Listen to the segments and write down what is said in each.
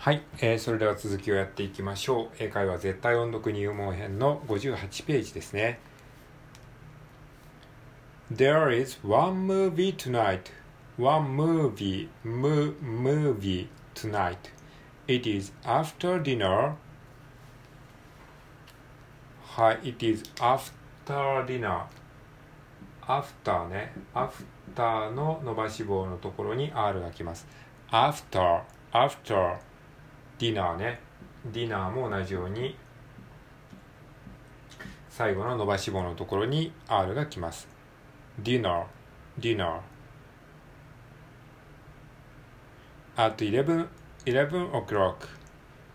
はい、えーそれでは続きをやっていきましょう。英会話絶対音読入門編の58ページですね。There is one movie tonight. One movie, mo movie tonight. It is after dinner. はい、it is after dinner. after ね、after の伸ばし棒のところに R が来ます。after, after ディナーね。ディナーも同じように最後の伸ばし棒のところに R が来ます。ディナー。ディナー。at 11, o'clock.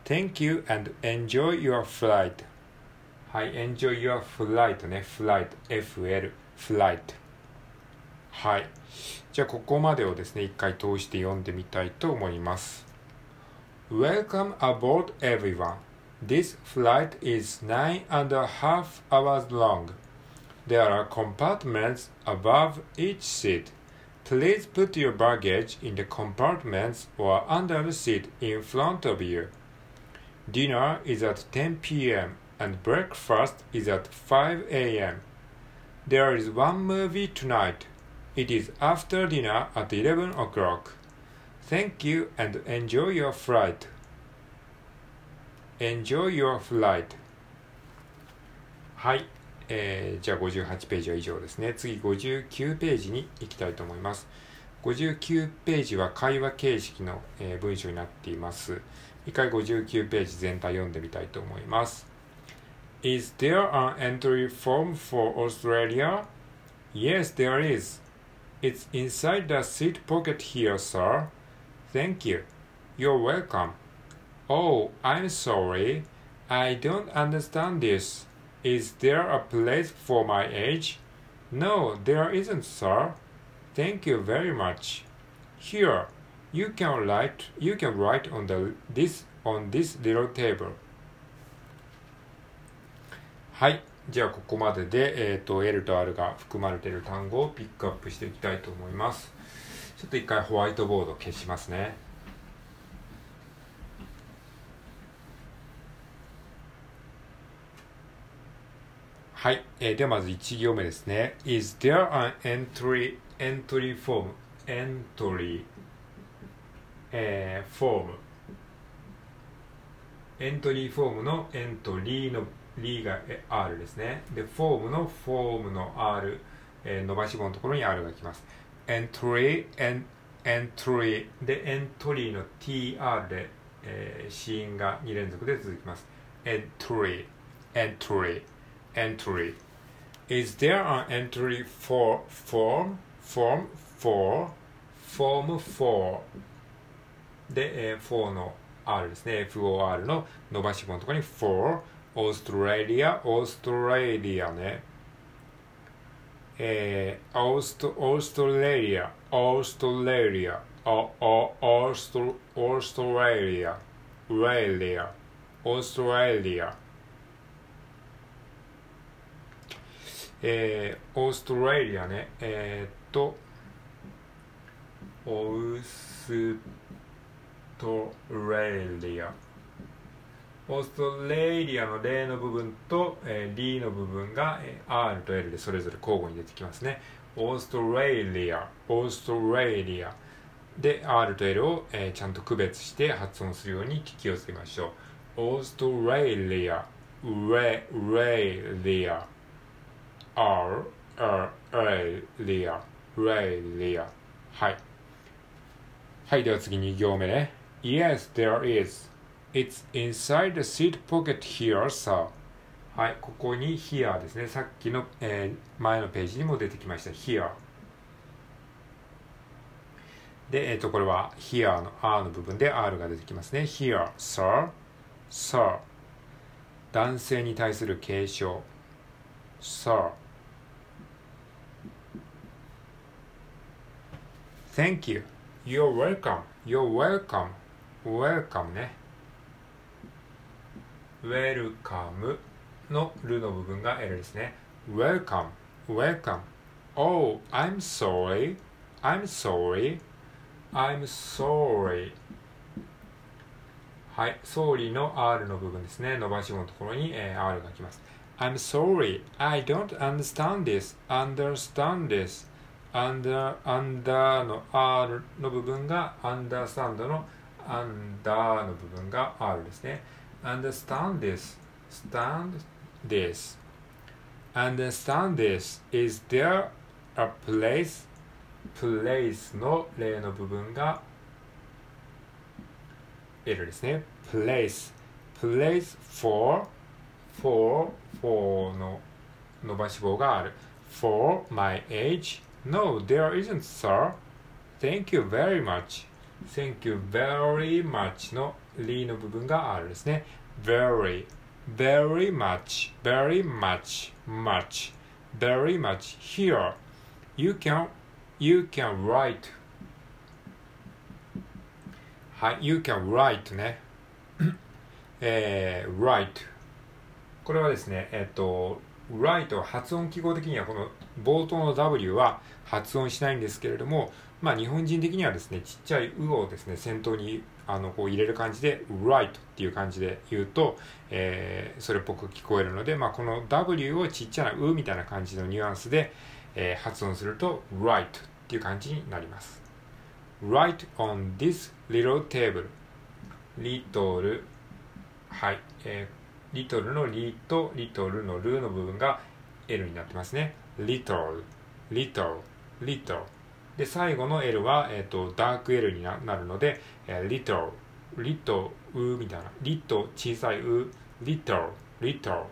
Thank you and enjoy your flight. はい enjoy your flight ね。フライと fl フライはい。じゃあここまでをですね一回通して読んでみたいと思います。Welcome aboard everyone. This flight is nine and a half hours long. There are compartments above each seat. Please put your baggage in the compartments or under the seat in front of you. Dinner is at 10 p.m. and breakfast is at 5 a.m. There is one movie tonight. It is after dinner at 11 o'clock. Thank you and enjoy your flight. Enjoy your flight. はい、えーじゃあ58ページは以上ですね。次59ページに行きたいと思います。59ページは会話形式の、えー文章になっています。一回59ページ全体読んでみたいと思います。Is there an entry form for Australia? Yes, there is. It's inside the seat pocket here, sir. Thank you. You're welcome. Oh, I'm sorry. I don't understand this. Is there a place for my age? No, there isn't, sir. Thank you very much. Here, you can write you can write on the this on this little table. はい。じゃあ、ここまでで、えっ、と、L と R が含まれている単語をピックアップしていきたいと思います。 ょっと一回ホワイトボード消しますね。はい。えーではまず1行目ですね。Is there an entry, entry form? Entry, えー、フォーム。エントリーフォームのエントリーのリーが R ですね。で、フォームのフォームの R、えー伸ばし棒のところに R が来ます。エントリー、エンエントリー。で、エントリーの TR で、えー、子音が2連続で続きます。エントリー、エントリー、エントリー。Is there an entry for form, form, for, form for? で、えー、for の R ですね。FOR の伸ばし棒のところに for, Australia, Australia ね。えー、オースト、オーストラリア、オーストラリア、オオオースト、オーストラリア、ラリア、オーストラリア。えー、オーストラリアね、えー、っと、オーストラリア。オーストラリアの例の部分と、えー、リの部分が、えー R と L でそれぞれ交互に出てきますね。オーストラリア、オーストラリア。で、R と L を、えーちゃんと区別して発音するように気をつけましょう。オーストラリア、レ、レリア。R, R, R, リア、レリア。はい。はい、では次2行目ね。Yes, there is. It's inside the seat pocket here, sir. はい、ここに here ですね。さっきの、えー前のページにも出てきました here。で、えっ、と、これは here の R の部分で R が出てきますね。here, sir, sir。男性に対する継承。sir。Thank you. You're welcome. You're welcome. Welcome ね。Welcome のるの部分が L ですね。Welcome. Welcome. Oh, I'm sorry. I'm sorry. I'm sorry. はい、sorry の R の部分ですね。伸ばし棒のところに、えー、R が来ます。I'm sorry, I don't understand this, understand this. under, under の R の部分が understand の under の部分が R ですね。understand this, stand this. understand this. Is there a place? place の例の部分が L ですね。place place for for for の伸ばし棒がある。for my age No, there isn't, sir. Thank you very much. Thank you very much の りの部分があるですね。very, very much, very much, much, very much. Here, you can, you can write. はい、you can write ね。えー、write。これはですね、えっ、と、write は発音記号的にはこの冒頭の W は発音しないんですけれども、まあ日本人的にはですね、ちっちゃい「う」をですね、先頭にあのこう入れる感じで right っていう感じで言うと、えー、それっぽく聞こえるので、まあこの W をちっちゃな「う」みたいな感じのニュアンスで、えー、発音すると right っていう感じになります。right on this little table. little はい、えーリトルのリとリトルのルの部分が L になってますね。little, little, little で、最後の L は、えっ、と、ダーク L になるので、えー、little, little, みたいな。リと小さい u, little, little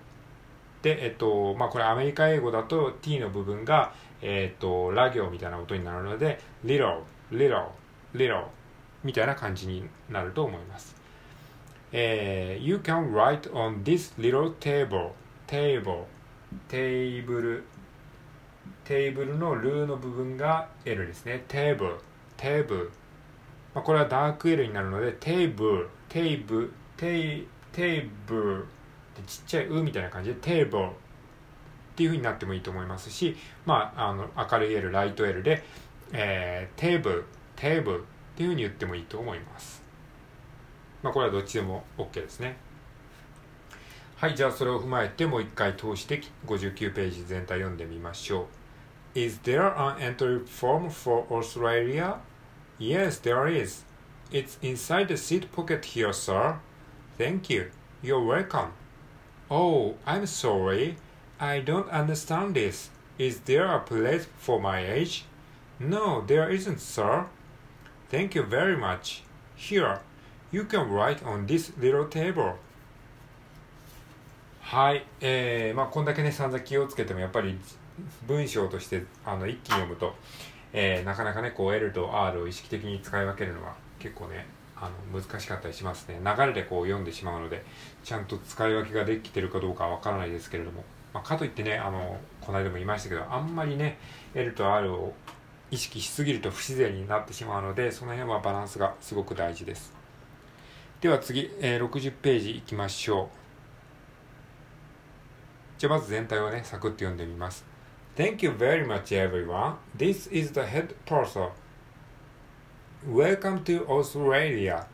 で、えっ、と、まあ、これアメリカ英語だと t の部分が、えっ、と、ラ行みたいな音になるので、little, little, little みたいな感じになると思います。えー、You can write on this little table table テーブルテーブルのルーの部分が L ですね table table まあ、これはダーク L になるので table table ta tableちっちゃい「う」みたいな感じでテーブルっていうふうになってもいいと思いますし、まあ、あの明るい L ライト L で、えー、テーブルテーブルっていうふうに言ってもいいと思いますまあ、これはどっちでも OK ですね。はい、じゃあそれを踏まえてもう一回通して59ページ全体読んでみましょう。Is there an entry form for Australia? Yes, there is. It's inside the seat pocket here, sir. Thank you. You're welcome. Oh, I'm sorry. I don't understand this. Is there a place for my age? No, there isn't, sir. Thank you very much. Here, You can write on this little table. はい、えー、まあこんだけね散々気をつけてもやっぱり 文章としてあの一気に読むと、えー、なかなかねこう L と R を意識的に使い分けるのは結構ねあの難しかったりしますね流れでこう読んでしまうのでちゃんと使い分けができてるかどうかはわからないですけれども、まあ、かといってねあのこの間も言いましたけどあんまりね L と R を意識しすぎると不自然になってしまうのでその辺はバランスがすごく大事ですでは次、えー、60ページいきましょう。じゃあまず全体をね、サクッと読んでみます。Thank you very much everyone. This is the head parcel. Welcome to Australia.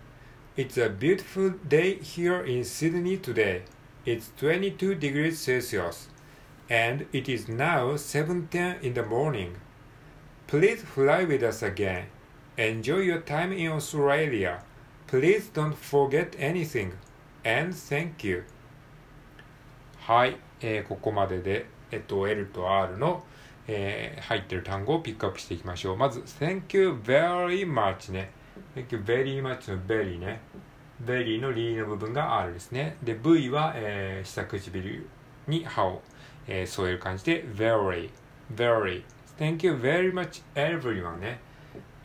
It's a beautiful day here in Sydney today. It's 22 degrees Celsius and it is now 7:10 in the morning. Please fly with us again. Enjoy your time in Australia. Please don't forget anything and thank you はい、えー、ここまでで、 えっと、L と R の、えー、入ってる単語をピックアップしていきましょう。まず Thank you very much ね。Thank you very much の very ね。very のリーの部分が R ですね。で V は、えー、下唇に歯を、えー、添える感じで very very Thank you very much everyone ね。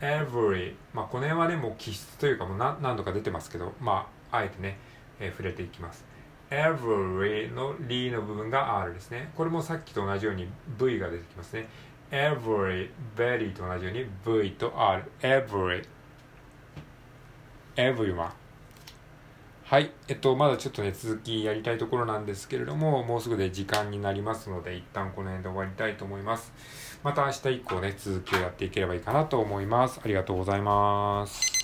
every まあこの辺はねもう気質というかもう何度か出てますけどまああえてね、えー、触れていきます。Every の r の部分が R ですねこれもさっきと同じように V が出てきますね every very と同じように V と R every everyone はい。えっと、まだちょっとね、続きやりたいところなんですけれども、もうすぐで時間になりますので、一旦この辺で終わりたいと思います。また明日以降ね、続きをやっていければいいかなと思います。ありがとうございます。